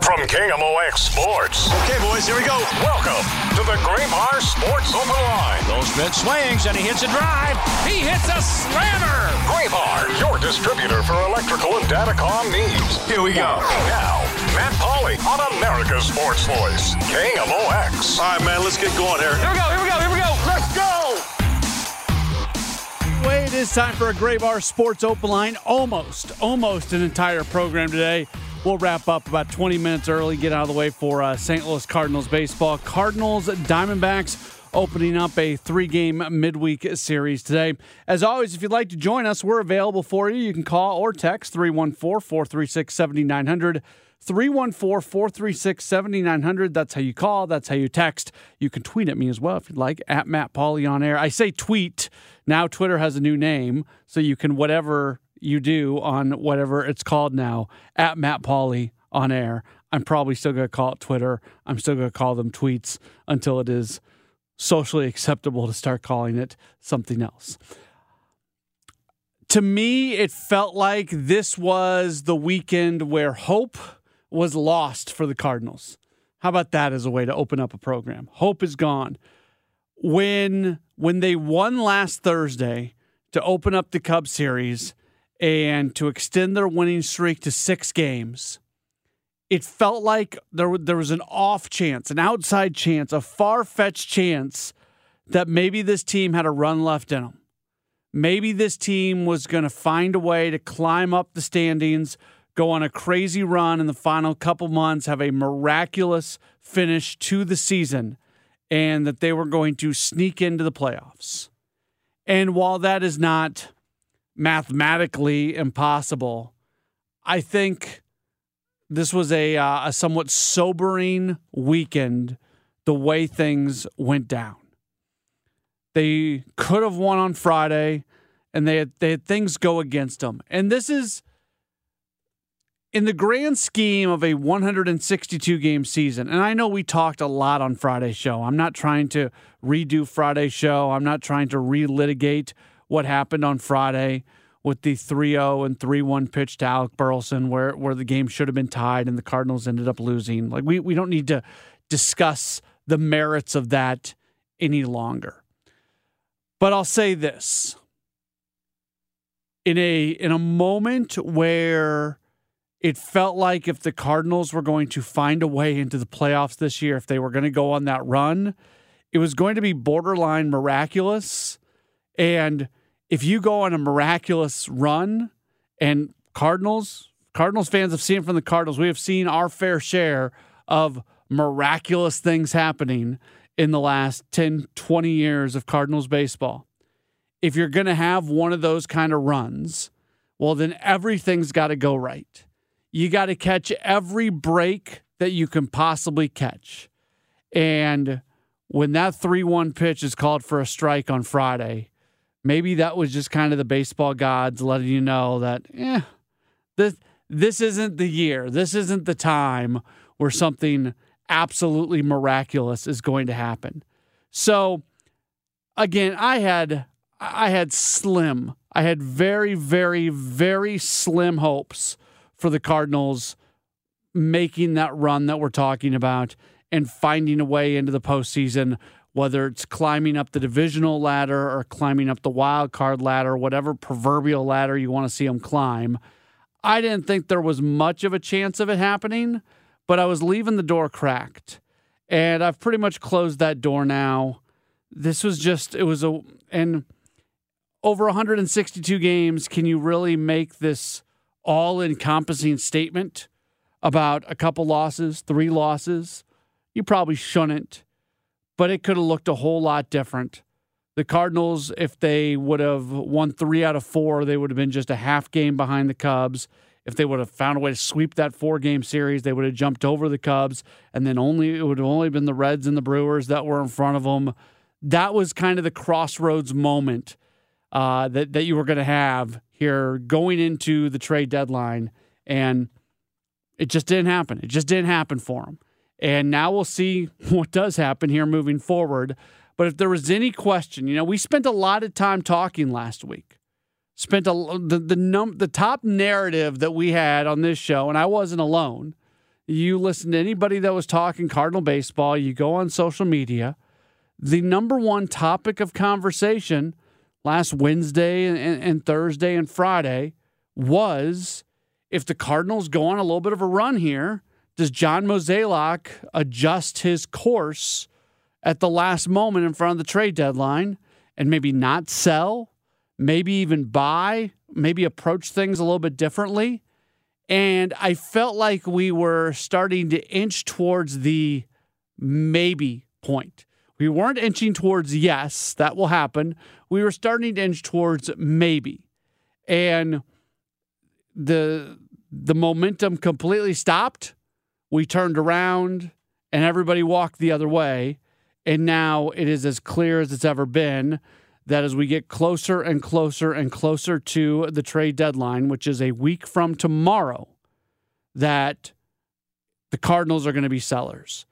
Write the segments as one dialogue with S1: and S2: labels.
S1: From KMOX Sports.
S2: Okay, boys, here we go.
S1: Welcome to the Graybar Sports Open Line.
S2: Goldschmidt swings and he hits a drive. He hits a slammer.
S1: Graybar, your distributor for electrical and datacom needs.
S2: Here we go.
S1: Now, Matt Pauley on America's Sports Voice, KMOX.
S2: All right, man, let's get going here.
S3: Here we go, here we go, here we go.
S1: Let's go!
S3: Way it is time for a Graybar Sports Open Line. Almost, almost an entire program today. We'll wrap up about 20 minutes early, get out of the way for uh, St. Louis Cardinals baseball. Cardinals, Diamondbacks opening up a three game midweek series today. As always, if you'd like to join us, we're available for you. You can call or text 314 436 7900. 314 436 7900. That's how you call. That's how you text. You can tweet at me as well if you'd like, at Matt Pauley on air. I say tweet. Now Twitter has a new name, so you can whatever you do on whatever it's called now, at Matt Pauley on air. I'm probably still going to call it Twitter. I'm still going to call them tweets until it is socially acceptable to start calling it something else. To me, it felt like this was the weekend where hope was lost for the Cardinals. How about that as a way to open up a program? Hope is gone. When when they won last Thursday to open up the Cubs series and to extend their winning streak to 6 games, it felt like there there was an off chance, an outside chance, a far-fetched chance that maybe this team had a run left in them maybe this team was going to find a way to climb up the standings, go on a crazy run in the final couple months, have a miraculous finish to the season, and that they were going to sneak into the playoffs. And while that is not mathematically impossible, I think this was a, uh, a somewhat sobering weekend the way things went down. They could have won on Friday, and they had, they had things go against them. And this is in the grand scheme of a 162 game season. And I know we talked a lot on Friday's show. I'm not trying to redo Friday's show. I'm not trying to relitigate what happened on Friday with the 3-0 and 3-1 pitch to Alec Burleson where where the game should have been tied and the Cardinals ended up losing. Like we we don't need to discuss the merits of that any longer. But I'll say this. In a in a moment where it felt like if the Cardinals were going to find a way into the playoffs this year, if they were going to go on that run, it was going to be borderline miraculous. And if you go on a miraculous run, and Cardinals, Cardinals fans have seen from the Cardinals, we have seen our fair share of miraculous things happening in the last 10, 20 years of Cardinals baseball. If you're going to have one of those kind of runs, well, then everything's got to go right. You got to catch every break that you can possibly catch. And when that 3 1 pitch is called for a strike on Friday, maybe that was just kind of the baseball gods letting you know that, eh, this, this isn't the year. This isn't the time where something absolutely miraculous is going to happen. So again, I had I had slim. I had very very very slim hopes for the Cardinals making that run that we're talking about and finding a way into the postseason, whether it's climbing up the divisional ladder or climbing up the wild card ladder, whatever proverbial ladder you want to see them climb. I didn't think there was much of a chance of it happening, but I was leaving the door cracked. And I've pretty much closed that door now. This was just, it was a, and over 162 games, can you really make this all encompassing statement about a couple losses, three losses? You probably shouldn't, but it could have looked a whole lot different. The Cardinals, if they would have won three out of four, they would have been just a half game behind the Cubs. If they would have found a way to sweep that four game series, they would have jumped over the Cubs, and then only it would have only been the Reds and the Brewers that were in front of them. That was kind of the crossroads moment uh, that that you were going to have here going into the trade deadline, and it just didn't happen. It just didn't happen for them. And now we'll see what does happen here moving forward. But if there was any question, you know, we spent a lot of time talking last week. Spent a, the the num the top narrative that we had on this show, and I wasn't alone. You listen to anybody that was talking Cardinal baseball. You go on social media. The number one topic of conversation last Wednesday and, and Thursday and Friday was if the Cardinals go on a little bit of a run here, does John Mozeliak adjust his course at the last moment in front of the trade deadline and maybe not sell, maybe even buy, maybe approach things a little bit differently? And I felt like we were starting to inch towards the maybe point. We weren't inching towards yes, that will happen. We were starting to inch towards maybe. And the the momentum completely stopped. We turned around and everybody walked the other way. And now it is as clear as it's ever been that as we get closer and closer and closer to the trade deadline, which is a week from tomorrow, that the Cardinals are going to be sellers.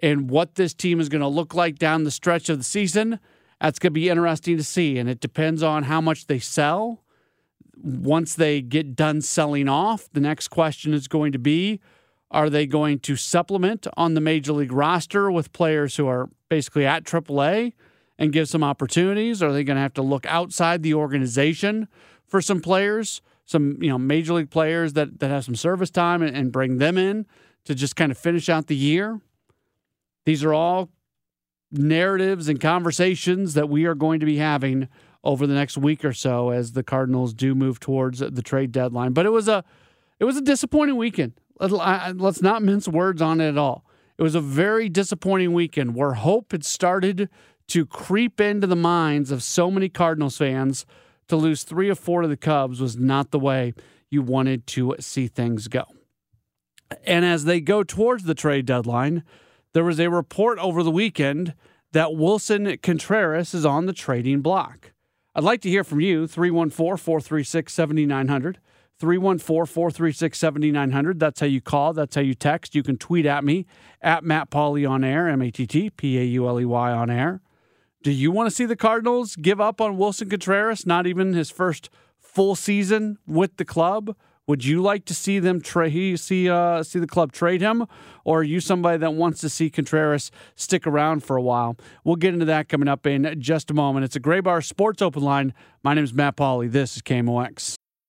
S3: And what this team is going to look like down the stretch of the season, that's going to be interesting to see. And it depends on how much they sell. Once they get done selling off, the next question is going to be are they going to supplement on the major league roster with players who are basically at AAA and give some opportunities? Are they going to have to look outside the organization for some players, some you know major league players that that have some service time and, and bring them in to just kind of finish out the year? These are all narratives and conversations that we are going to be having over the next week or so as the Cardinals do move towards the trade deadline. But it was a it was a disappointing weekend. Let's not mince words on it at all. It was a very disappointing weekend where hope had started to creep into the minds of so many Cardinals fans. To lose three or four to the Cubs was not the way you wanted to see things go. And as they go towards the trade deadline, there was a report over the weekend that Willson Contreras is on the trading block. I'd like to hear from you, 314 436 7900. 314 436 7900. That's how you call. That's how you text. You can tweet at me at Matt Pauley on air, M A T T P A U L E Y on air. Do you want to see the Cardinals give up on Willson Contreras? Not even his first full season with the club. Would you like to see them trade see uh, see the club trade him, or are you somebody that wants to see Contreras stick around for a while? We'll get into that coming up in just a moment. It's a Graybar Sports Open Line. My name is Matt Pauley. This is KMOX.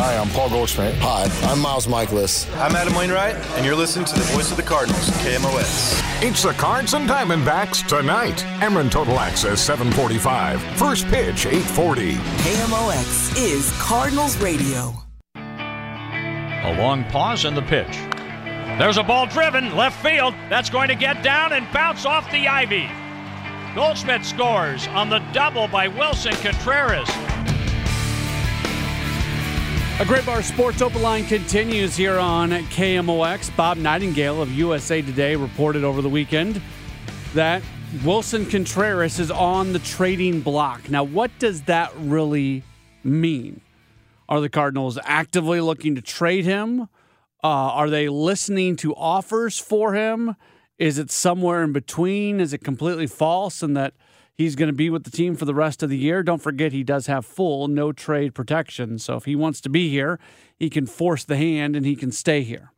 S1: Hi, I'm Paul Goldschmidt.
S4: Hi, I'm Miles Mikolas.
S5: I'm Adam Wainwright, and you're listening to the voice of the Cardinals, KMOX.
S1: It's the Cards and Diamondbacks tonight. Emron Total Access 745. First pitch 840.
S6: KMOX is Cardinals Radio.
S2: A long pause in the pitch. There's a ball driven left field. That's going to get down and bounce off the ivy. Goldschmidt scores on the double by Willson Contreras.
S3: A Graybar Sports Open Line continues here on KMOX. Bob Nightengale of USA Today reported over the weekend that Willson Contreras is on the trading block. Now, what does that really mean? Are the Cardinals actively looking to trade him? Uh, are they listening to offers for him? Is it somewhere in between? Is it completely false and that he's going to be with the team for the rest of the year? Don't forget, he does have full no trade protection. So if he wants to be here, he can force the hand and he can stay here.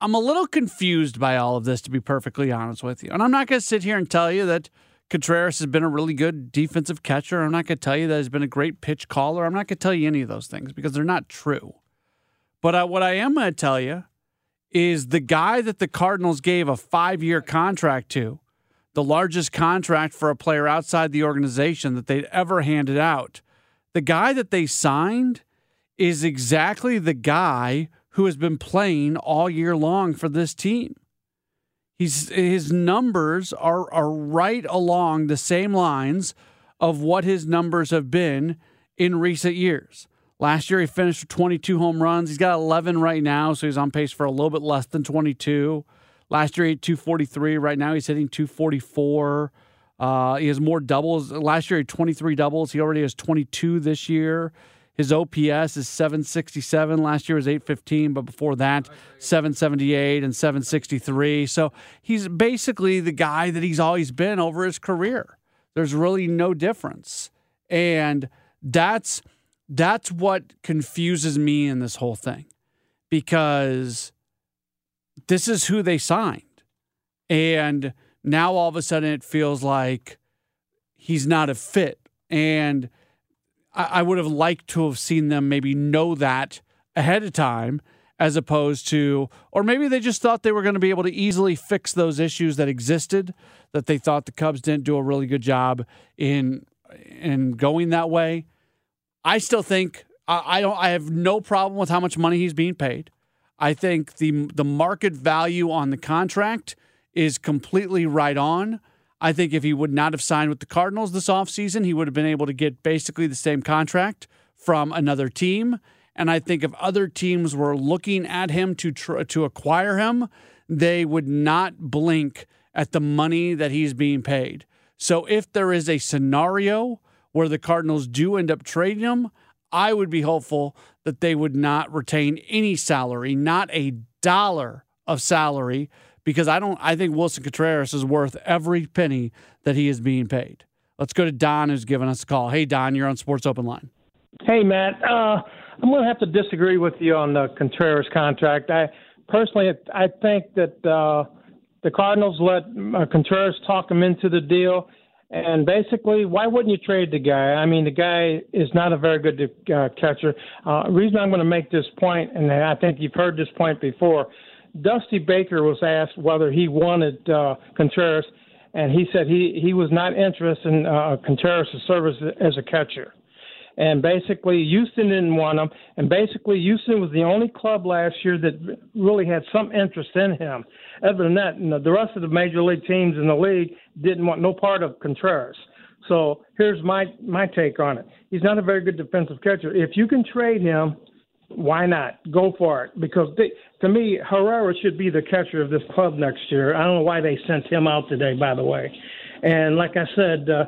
S3: I'm a little confused by all of this, to be perfectly honest with you. And I'm not going to sit here and tell you that Contreras has been a really good defensive catcher. I'm not going to tell you that he's been a great pitch caller. I'm not going to tell you any of those things because they're not true. But I, what I am going to tell you is the guy that the Cardinals gave a five year contract to, the largest contract for a player outside the organization that they'd ever handed out. The guy that they signed is exactly the guy who has been playing all year long for this team. He's, his numbers are, are right along the same lines of what his numbers have been in recent years. Last year, he finished with 22 home runs. He's got 11 right now, so he's on pace for a little bit less than 22. Last year, he had 243. Right now, he's hitting 244. Uh, he has more doubles. Last year, he had 23 doubles. He already has 22 this year. His OPS is 767. Last year was 815, but before that, 778 and 763. So he's basically the guy that he's always been over his career. There's really no difference. And that's that's what confuses me in this whole thing because this is who they signed. And now all of a sudden it feels like he's not a fit. And I, I would have liked to have seen them maybe know that ahead of time as opposed to, or maybe they just thought they were going to be able to easily fix those issues that existed, that they thought the Cubs didn't do a really good job in in going that way. I still think I don't. I have no problem with how much money he's being paid. I think the the market value on the contract is completely right on. I think if he would not have signed with the Cardinals this offseason, he would have been able to get basically the same contract from another team. And I think if other teams were looking at him to tr- to acquire him, they would not blink at the money that he's being paid. So if there is a scenario where the Cardinals do end up trading him, I would be hopeful that they would not retain any salary, not a dollar of salary, because I don't I think Willson Contreras is worth every penny that he is being paid. Let's go to Don who's giving us a call. Hey Don, you're on Sports Open Line.
S7: Hey Matt, uh, I'm going to have to disagree with you on the Contreras contract. I personally I think that uh, the Cardinals let uh, Contreras talk him into the deal and basically, why wouldn't you trade the guy? I mean, the guy is not a very good uh, catcher. Uh, reason I'm going to make this point, and I think you've heard this point before, Dusty Baker was asked whether he wanted uh, Contreras, and he said he, he was not interested in uh, Contreras' service as a catcher. And basically, Houston didn't want him. And basically, Houston was the only club last year that really had some interest in him. Other than that, the rest of the major league teams in the league didn't want no part of Contreras. So here's my my take on it. He's not a very good defensive catcher. If you can trade him, why not go for it? Because they, to me, Herrera should be the catcher of this club next year. I don't know why they sent him out today, by the way. And like I said, uh,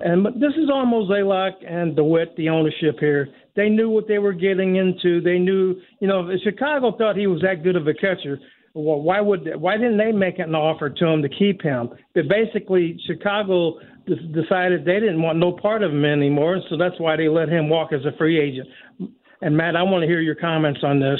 S7: and this is all Mozeliak and DeWitt, the ownership here. They knew what they were getting into. They knew, you know, if Chicago thought he was that good of a catcher, well, why would why didn't they make an offer to him to keep him? But basically, Chicago decided they didn't want no part of him anymore, so that's why they let him walk as a free agent. And Matt, I want to hear your comments on this.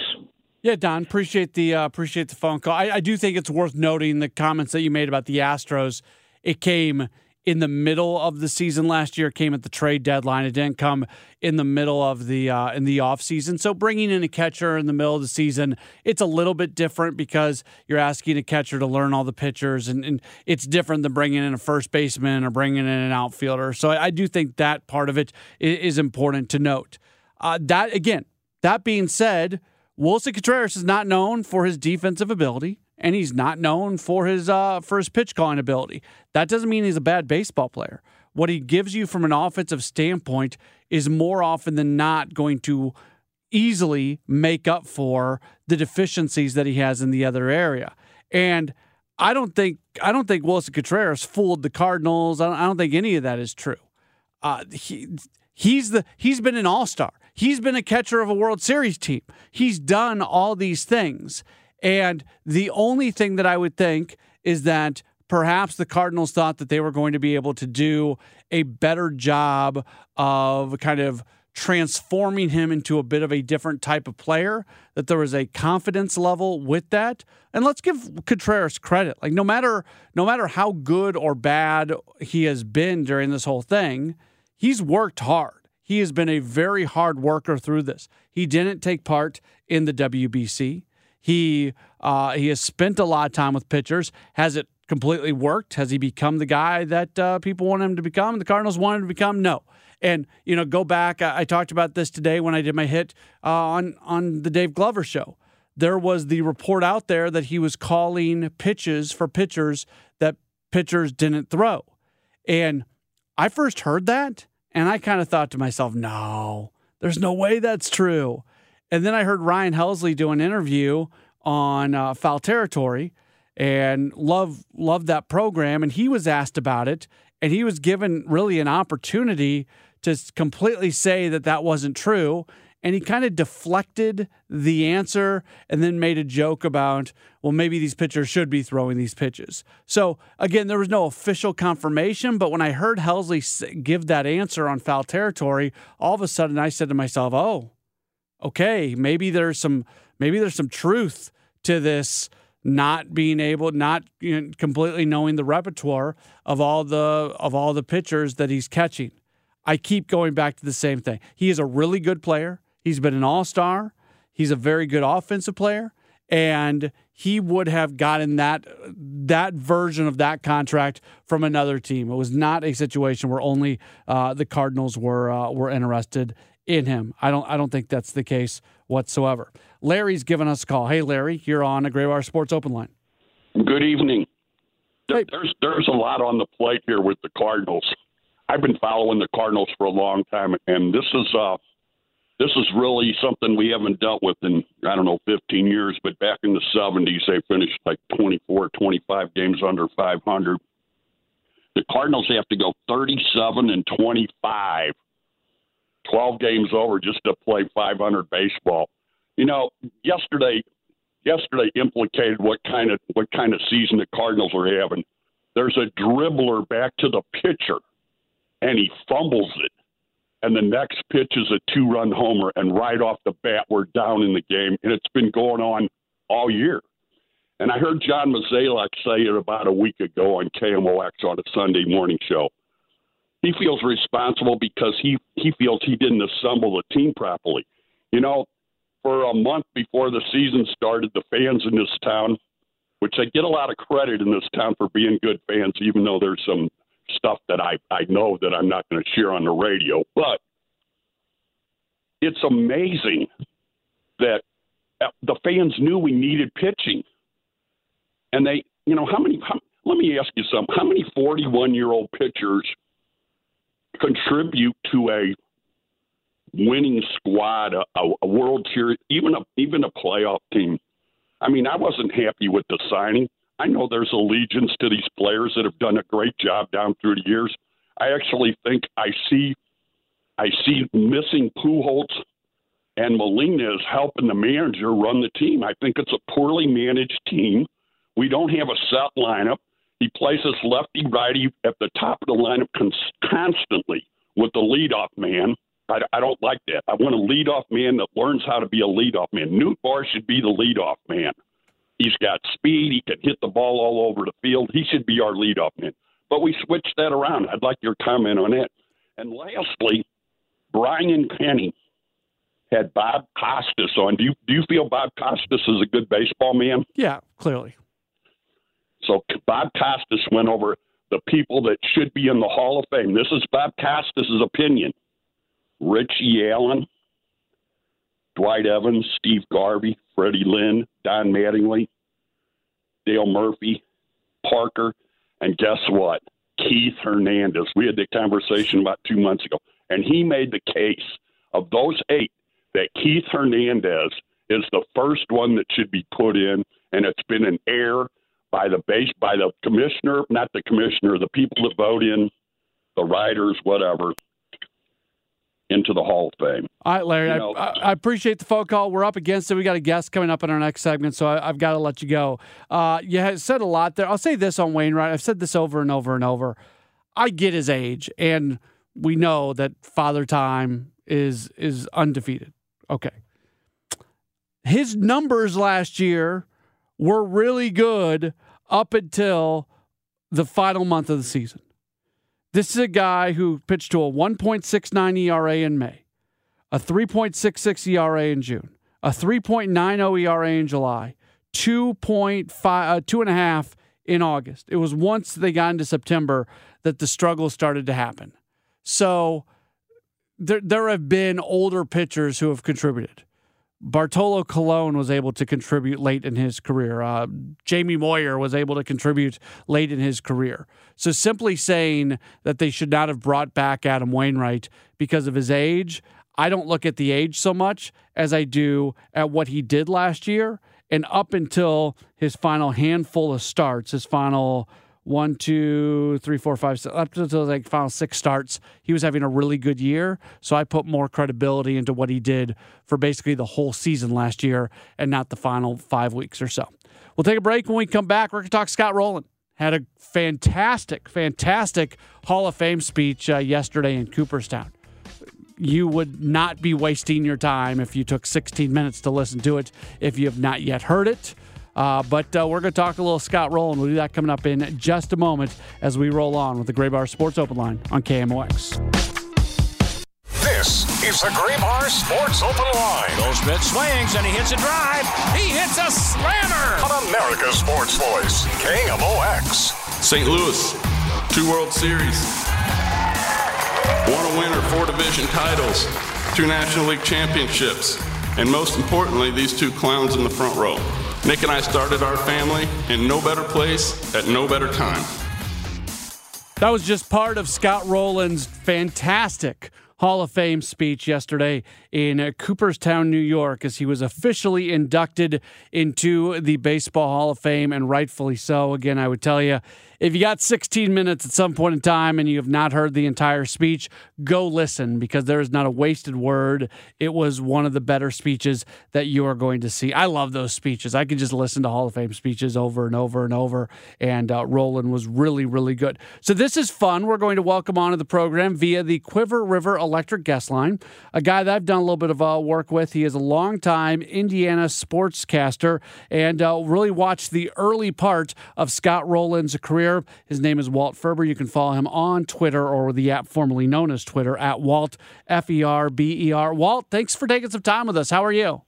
S3: Yeah, Don, appreciate the uh, appreciate the phone call. I, I do think it's worth noting the comments that you made about the Astros. It came in the middle of the season last year. Came at the trade deadline. It didn't come in the middle of the uh, in the off season. So bringing in a catcher in the middle of the season, it's a little bit different because you're asking a catcher to learn all the pitchers, and, and it's different than bringing in a first baseman or bringing in an outfielder. So I, I do think that part of it is, important to note. Uh, that again, that being said, Willson Contreras is not known for his defensive ability and he's not known for his uh, for his pitch calling ability. That doesn't mean he's a bad baseball player. What he gives you from an offensive standpoint is more often than not going to easily make up for the deficiencies that he has in the other area. And I don't think I don't think Willson Contreras fooled the Cardinals. I don't, I don't think any of that is true. Uh, he he's the he's been an all star. He's been a catcher of a World Series team. He's done all these things. And the only thing that I would think is that perhaps the Cardinals thought that they were going to be able to do a better job of kind of transforming him into a bit of a different type of player, that there was a confidence level with that. And let's give Contreras credit. Like no matter no matter how good or bad he has been during this whole thing, he's worked hard. He has been a very hard worker through this. He didn't take part in the WBC. He uh, he has spent a lot of time with pitchers. Has it completely worked? Has he become the guy that uh, people want him to become? The Cardinals want him to become? No. And you know, go back. I, I talked about this today when I did my hit uh, on on the Dave Glover show. There was the report out there that he was calling pitches for pitchers that pitchers didn't throw, and I first heard that, and I kind of thought to myself, no, there's no way that's true. And then I heard Ryan Helsley do an interview on uh, Foul Territory and love loved that program. And he was asked about it, and he was given really an opportunity to completely say that that wasn't true. And he kind of deflected the answer and then made a joke about, well, maybe these pitchers should be throwing these pitches. So, again, there was no official confirmation, but when I heard Helsley give that answer on foul territory, all of a sudden I said to myself, oh, okay, maybe there's some maybe there's some truth to this not being able not you know, completely knowing the repertoire of all the of all the pitchers that he's catching. I keep going back to the same thing. He is a really good player. He's been an all-star. He's a very good offensive player and he would have gotten that that version of that contract from another team. It was not a situation where only uh, the Cardinals were uh, were interested in him. I don't I don't think that's the case whatsoever. Larry's given us a call. Hey Larry, you're on a Graybar Sports Open Line.
S8: Good evening. Hey. There's there's a lot on the plate here with the Cardinals. I've been following the Cardinals for a long time, and this is uh this is really something we haven't dealt with in I don't know 15 years. But back in the 70s, they finished like 24, 25 games under 500. The Cardinals have to go 37 and 25 12 games over just to play 500 baseball. You know, yesterday yesterday implicated what kind of what kind of season the Cardinals are having. There's a dribbler back to the pitcher, and he fumbles it, and the next pitch is a two-run homer, and right off the bat we're down in the game, and it's been going on all year. And I heard John Mozeliak say it about a week ago on KMOX on a Sunday morning show he feels responsible because he he feels he didn't assemble the team properly. You know, for a month before the season started, the fans in this town, which I get a lot of credit in this town for being good fans, even though there's some stuff that I I know that I'm not going to share on the radio, but it's amazing that uh, the fans knew we needed pitching, and they, you know, how many? How, let me ask you something. How many 41 year old pitchers contribute to a winning squad, a, a World Series, even a even a playoff team. I mean, I wasn't happy with the signing. I know there's allegiance to these players that have done a great job down through the years. I actually think I see I see missing Pujols and Molina is helping the manager run the team. I think it's a poorly managed team. We don't have a set lineup. He places lefty righty at the top of the lineup cons- constantly with the leadoff man. I, I don't like that. I want a leadoff man that learns how to be a leadoff man. Nootbaar should be the leadoff man. He's got speed. He can hit the ball all over the field. He should be our leadoff man. but we switched that around. I'd like your comment on it. And lastly, Brian Kenny had Bob Costas on. Do you do you feel Bob Costas is a good baseball man?
S3: Yeah, clearly.
S8: So Bob Costas went over the people that should be in the Hall of Fame. This is Bob Costas' opinion. Richie Allen, Dwight Evans, Steve Garvey, Freddie Lynn, Don Mattingly, Dale Murphy, Parker, and guess what? Keith Hernandez. We had the conversation about two months ago, and he made the case of those eight that Keith Hernandez is the first one that should be put in, and it's been an error by the base by the commissioner, not the commissioner, the people that vote in, the writers, whatever, into the Hall of Fame.
S3: All right, Larry, know, I, I, appreciate the phone call. We're up against it. We got a guest coming up in our next segment, so I, have got to let you go. Uh, you said a lot there. I'll say this on Wainwright. I've said this over and over and over. I get his age, and we know that Father Time is is undefeated. Okay. His numbers last year were really good up until the final month of the season. This is a guy who pitched to a 1.69 ERA in May, a 3.66 ERA in June, a 3.90 ERA in July, 2.5, uh, two and a half in August. It was once they got into September that the struggles started to happen. So there, there have been older pitchers who have contributed. Bartolo Colon was able to contribute late in his career. Uh, Jamie Moyer was able to contribute late in his career. So simply saying that they should not have brought back Adam Wainwright because of his age, I don't look at the age so much as I do at what he did last year. And up until his final handful of starts, his final one, two, three, four, five, six, up to like final six starts, he was having a really good year. So I put more credibility into what he did for basically the whole season last year and not the final five weeks or so. We'll take a break. When we come back, we're going to talk Scott Rolen. Had a fantastic, fantastic Hall of Fame speech uh, yesterday in Cooperstown. You would not be wasting your time if you took 16 minutes to listen to it if you have not yet heard it. Uh, but uh, we're going to talk a little Scott Rolen. We'll do that coming up in just a moment as we roll on with the Graybar Sports Open Line on KMOX.
S1: This is the Graybar Sports Open Line.
S2: Goldschmidt swings and he hits a drive. He hits a slammer.
S1: On America's Sports Voice, KMOX.
S9: St. Louis, two World Series. One a winner, four division titles, two National League championships, and most importantly, these two clowns in the front row. Nick and I started our family in no better place at no better time.
S3: That was just part of Scott Rolen's fantastic Hall of Fame speech yesterday in Cooperstown, New York, as he was officially inducted into the Baseball Hall of Fame, and rightfully so. Again, I would tell you if you got 16 minutes at some point in time and you have not heard the entire speech, go listen because there is not a wasted word. It was one of the better speeches that you are going to see. I love those speeches. I could just listen to Hall of Fame speeches over and over and over. And uh, Rolen was really, really good. So this is fun. We're going to welcome onto the program via the Cuivre River Electric Guest Line, a guy that I've done a little bit of uh, work with. He is a longtime Indiana sportscaster and uh, really watched the early part of Scott Rolen's career career. His name is Walt Ferber. You can follow him on Twitter or the app formerly known as Twitter at Walt F E R B E R. Walt, thanks for taking some time with us. How are you?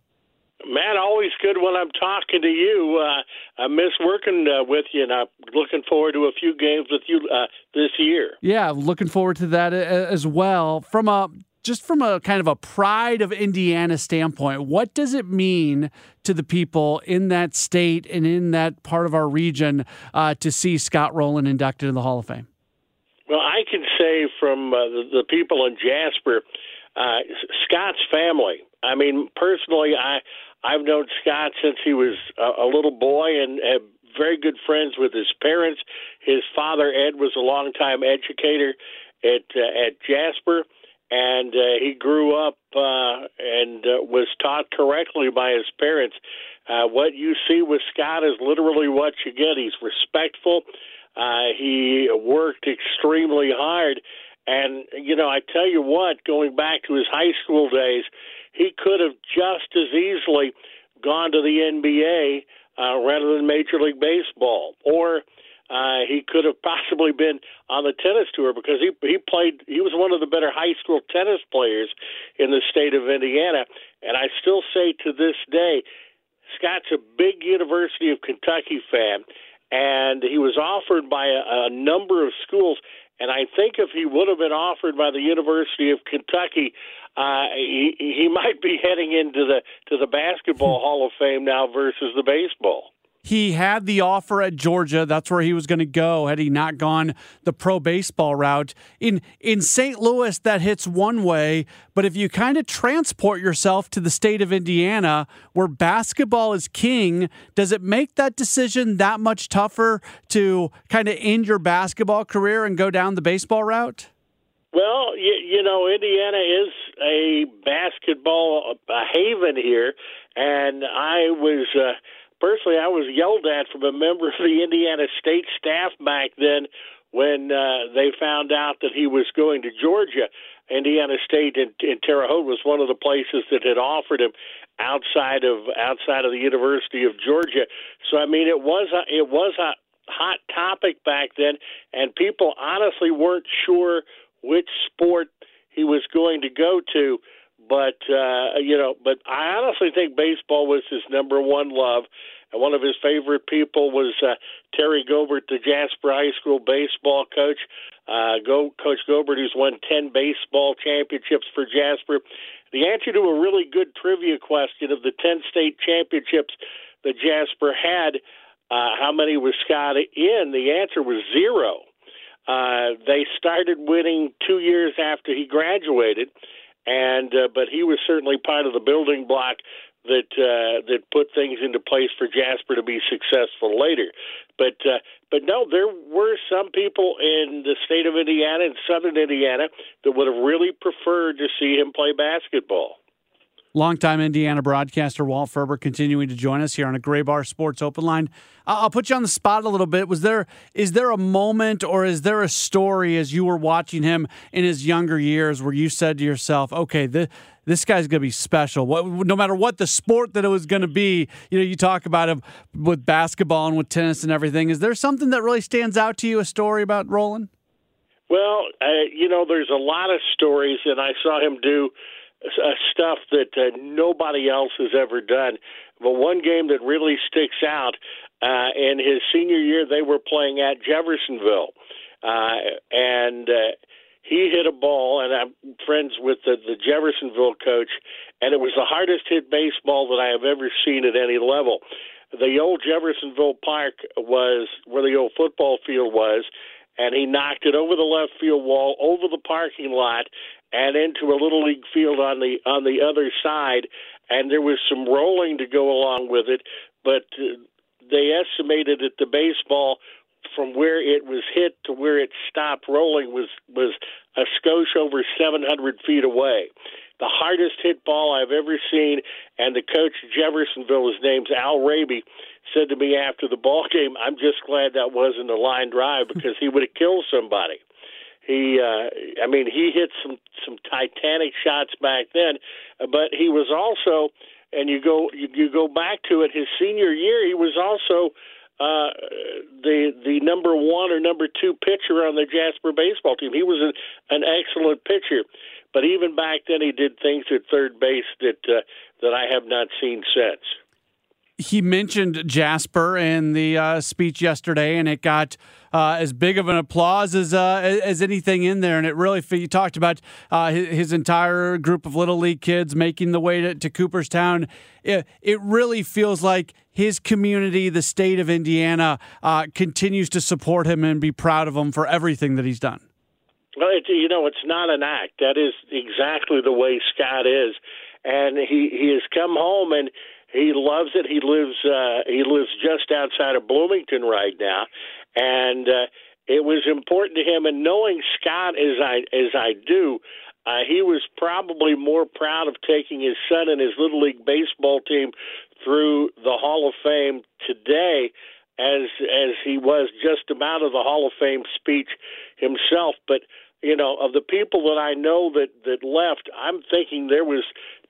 S10: Man, always good when I'm talking to you. Uh, I miss working uh, with you, and I'm looking forward to a few games with you uh, this year.
S3: Yeah, looking forward to that uh, as well. From a just from a kind of a pride of Indiana standpoint, what does it mean to the people in that state and in that part of our region uh, to see Scott Rolen inducted in the Hall of Fame?
S10: Well, I can say from uh, the, the, people in Jasper, uh, Scott's family. I mean, personally, I I've known Scott since he was a, a little boy and have very good friends with his parents. His father Ed was a longtime educator at uh, at Jasper and uh, he grew up uh, and uh, was taught correctly by his parents. Uh, what you see with Scott is literally what you get. He's respectful. Uh, he worked extremely hard, and you know, I tell you what, going back to his high school days, he could have just as easily gone to the NBA uh, rather than Major League Baseball, or uh, he could have possibly been on the tennis tour because he he played. He was one of the better high school tennis players in the state of Indiana, and I still say to this day, Scott's a big University of Kentucky fan, and he was offered by a, a number of schools. And I think if he would have been offered by the University of Kentucky, uh, he, he might be heading into the to the basketball Hall of Fame now versus the baseball.
S3: He had the offer at Georgia. That's where he was going to go had he not gone the pro baseball route. In in St. Louis, that hits one way, but if you kind of transport yourself to the state of Indiana, where basketball is king, does it make that decision that much tougher to kind of end your basketball career and go down the baseball route?
S10: Well, you, you know, Indiana is a basketball a haven here, and I was. Uh, personally, I was yelled at from a member of the Indiana State staff back then when uh, they found out that he was going to Georgia. Indiana State in, in Terre Haute was one of the places that had offered him outside of outside of the University of Georgia. So I mean, it was a, it was a hot topic back then, and people honestly weren't sure which sport he was going to go to. But uh, you know, but I honestly think baseball was his number one love. And one of his favorite people was uh, Terry Gobert, the Jasper High School baseball coach. Uh, Go, Coach Gobert, who's won 10 baseball championships for Jasper. The answer to a really good trivia question of the 10 state championships that Jasper had, uh, how many was Scott in? The answer was zero. Uh, they started winning two years after he graduated, and uh, but he was certainly part of the building block that uh, that put things into place for Jasper to be successful later. But uh, but no, there were some people in the state of Indiana and Southern Indiana that would have really preferred to see him play basketball.
S3: Longtime Indiana broadcaster Walt Ferber continuing to join us here on a Graybar Sports Open Line. I'll put you on the spot a little bit. Was there is there a moment or is there a story as you were watching him in his younger years where you said to yourself, "Okay, this this guy's going to be special. What, no matter what the sport that it was going to be, you know, you talk about him with basketball and with tennis and everything. Is there something that really stands out to you? A story about Rolen?
S10: Well, uh, you know, there's a lot of stories, and I saw him do uh, stuff that uh, nobody else has ever done. But one game that really sticks out uh, in his senior year, they were playing at Jeffersonville, uh, and uh, he hit a ball, and I'm friends with the, the Jeffersonville coach, and it was the hardest hit baseball that I have ever seen at any level. The old Jeffersonville Park was where the old football field was, and he knocked it over the left field wall, over the parking lot, and into a little league field on the on the other side. And there was some rolling to go along with it, but uh, they estimated that the baseball from where it was hit to where it stopped rolling was was a skosh over 700 feet away. The hardest hit ball I've ever seen, and the coach Jeffersonville, his name's Al Raby, said to me after the ball game, "I'm just glad that wasn't a line drive because he would have killed somebody." He, uh, I mean, he hit some some titanic shots back then, but he was also, and you go you, you go back to it, his senior year, he was also uh, the the number one or number two pitcher on the Jasper baseball team. He was an, an excellent pitcher, but even back then he did things at third base that uh, that I have not seen since
S3: he mentioned Jasper in the uh, speech yesterday, and it got uh, as big of an applause as uh, as anything in there. And it really, you talked about uh, his, his, entire group of little league kids making the way to, to Cooperstown. It, it, really feels like his community, the state of Indiana, uh, continues to support him and be proud of him for everything that he's done.
S10: Well, it, you know, it's not an act. That is exactly the way Scott is, and he he has come home and he loves it. He lives uh, he lives just outside of Bloomington right now, and uh, it was important to him. And knowing Scott as I as I do, uh, he was probably more proud of taking his son and his little league baseball team through the Hall of Fame today as as he was just about of the Hall of Fame speech himself. But you know, of the people that I know that that left, I'm thinking there was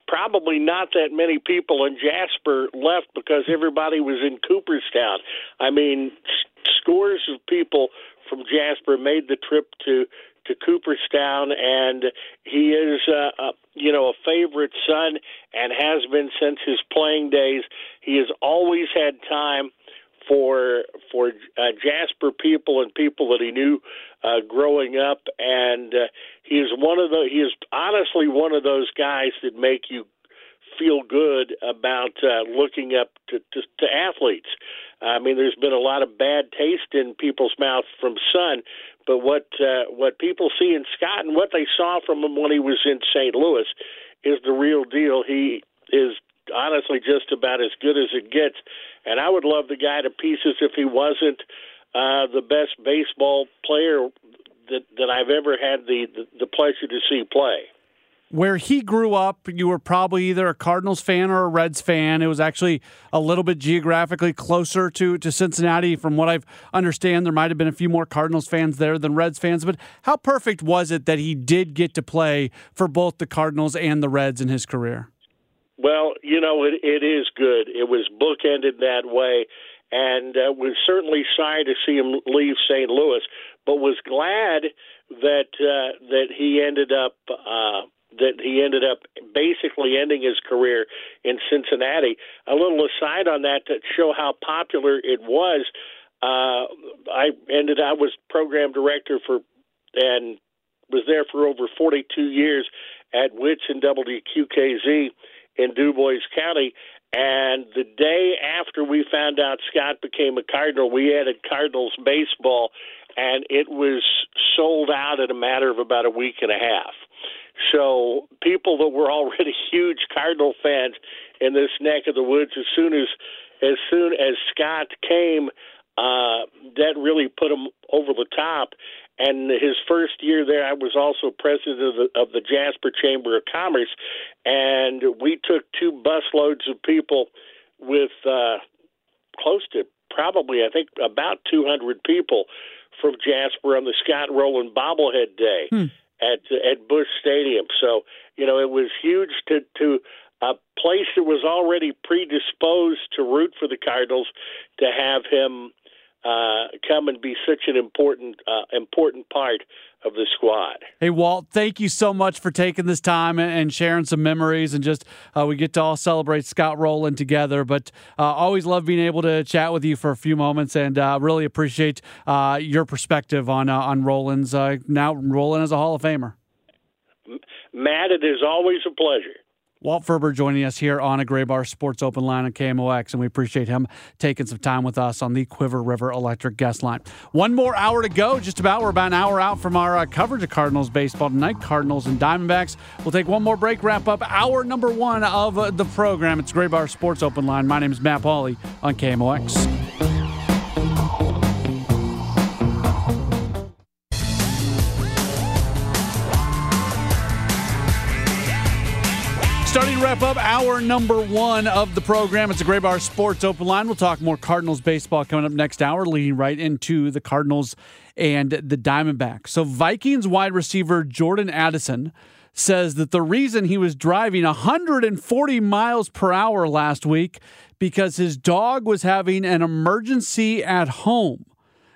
S10: probably not that many people in Jasper left because everybody was in Cooperstown. I mean, scores of people from Jasper made the trip to to Cooperstown, and he is, uh, uh, you know, a favorite son and has been since his playing days. He has always had time for for uh, Jasper people and people that he knew uh, growing up, and uh, he is one of the he is honestly one of those guys that make you feel good about uh, looking up to, to, to athletes. I mean, there's been a lot of bad taste in people's mouths from Son, but what uh, what people see in Scott and what they saw from him when he was in St. Louis is the real deal. He is honestly just about as good as it gets, and I would love the guy to pieces if he wasn't uh, the best baseball player that that I've ever had the, the the pleasure to see play
S3: where he grew up, you were probably either a Cardinals fan or a Reds fan. It was actually a little bit geographically closer to, to Cincinnati. From what I've understand, there might have been a few more Cardinals fans there than Reds fans. But how perfect was it that he did get to play for both the Cardinals and the Reds in his career?
S10: Well, you know, it, it is good. It was bookended that way, and uh, was certainly sorry to see him leave St. Louis, but was glad that uh, that he ended up. Uh, that he ended up basically ending his career in Cincinnati. A little aside on that to show how popular it was. Uh, I ended. I was program director for and was there for over 42 years at WITS and WQKZ in Dubois County. And the day after we found out Scott became a Cardinal, we added Cardinals baseball, and it was sold out in a matter of about a week and a half. So people that were already huge Cardinal fans in this neck of the woods, as soon as as soon as Scott came, uh, that really put him over the top. And his first year there, I was also president of the, of the Jasper Chamber of Commerce, and we took two busloads of people with uh, close to probably, I think, about 200 people from Jasper on the Scott Rolen bobblehead day. Hmm at at Busch Stadium. So you know it was huge to to a place that was already predisposed to root for the Cardinals to have him uh, come and be such an important uh, important part of the squad.
S3: Hey Walt, thank you so much for taking this time and sharing some memories and just uh, we get to all celebrate Scott Rolen together. But uh, always love being able to chat with you for a few moments and uh, really appreciate uh, your perspective on on Rolen's now Rolen as a Hall of Famer.
S10: Matt, it is always a pleasure.
S3: Walt Ferber joining us here on a Graybar Sports Open line on KMOX, and we appreciate him taking some time with us on the Cuivre River Electric guest line. One more hour to go, just about. We're about an hour out from our uh, coverage of Cardinals baseball tonight. Cardinals and Diamondbacks. We'll take one more break, wrap up hour number one of uh, the program. It's Graybar Sports Open line. My name is Matt Pauley on KMOX. Wrap up hour number one of the program. It's a Graybar Sports Open Line. We'll talk more Cardinals baseball coming up next hour, leading right into the Cardinals and the Diamondbacks. So, Vikings wide receiver Jordan Addison says that the reason he was driving 140 miles per hour last week because his dog was having an emergency at home.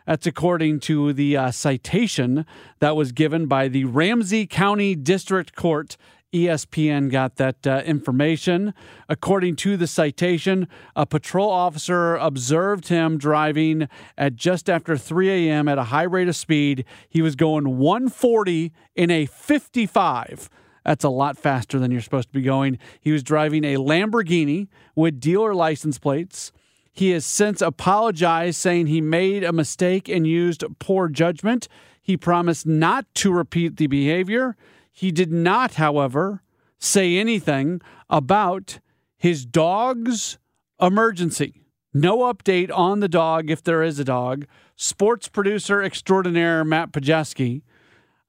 S3: That's according to the uh, citation that was given by the Ramsey County District Court ESPN got that uh, information. According to the citation, a patrol officer observed him driving at just after 3 a.m. at a high rate of speed. He was going 140 in a 55. That's a lot faster than you're supposed to be going. He was driving a Lamborghini with dealer license plates. He has since apologized, saying he made a mistake and used poor judgment. He promised not to repeat the behavior. He did not, however, say anything about his dog's emergency. No update on the dog if there is a dog. Sports producer extraordinaire Matt Pajeski.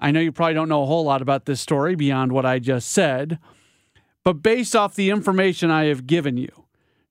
S3: I know you probably don't know a whole lot about this story beyond what I just said, but based off the information I have given you,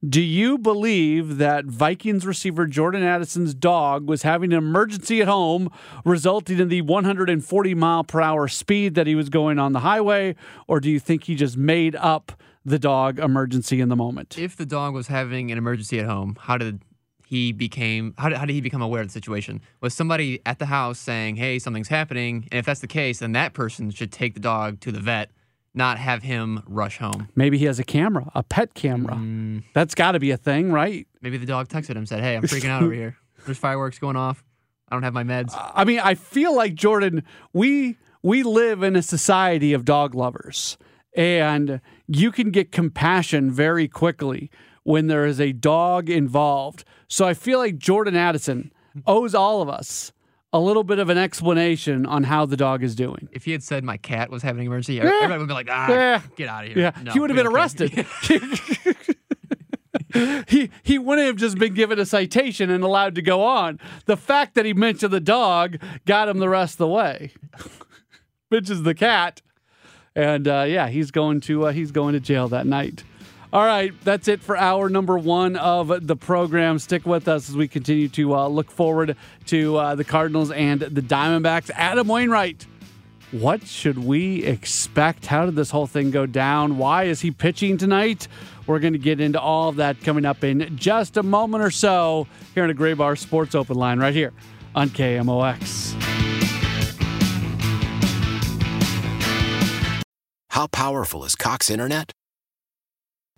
S3: do you believe that Vikings receiver Jordan Addison's dog was having an emergency at home, resulting in the 140 mile per hour speed that he was going on the highway? Or do you think he just made up the dog emergency in the moment?
S11: If the dog was having an emergency at home, how did he became how did, how did he become aware of the situation was somebody at the house saying hey something's happening and if that's the case then that person should take the dog to the vet not have him rush home
S3: Maybe he has a camera, a pet camera.
S11: Mm.
S3: That's got to be a thing, right?
S11: maybe the dog texted him said hey i'm freaking out over here there's fireworks going off i don't have my meds
S3: I mean, I feel like Jordan, we we live in a society of dog lovers, and you can get compassion very quickly when there is a dog involved. So I feel like Jordan Addison owes all of us a little bit of an explanation on how the dog is doing.
S11: if he had said my cat was having an emergency
S3: Yeah.
S11: everybody would be like ah
S3: Yeah.
S11: get out of here
S3: Yeah,
S11: No,
S3: he would have been arrested. he he wouldn't have just been given a citation and allowed to go on. The fact that he mentioned the dog got him the rest of the way. Mentions the cat, and uh, yeah, he's going to uh, he's going to jail that night. All right, that's it for hour number one of the program. Stick with us as we continue to uh, look forward to uh, the Cardinals and the Diamondbacks. Adam Wainwright what should we expect? How did this whole thing go down? Why is he pitching tonight? We're going to get into all of that coming up in just a moment or so here on a Graybar Sports Open Line right here on KMOX.
S12: How powerful is Cox Internet?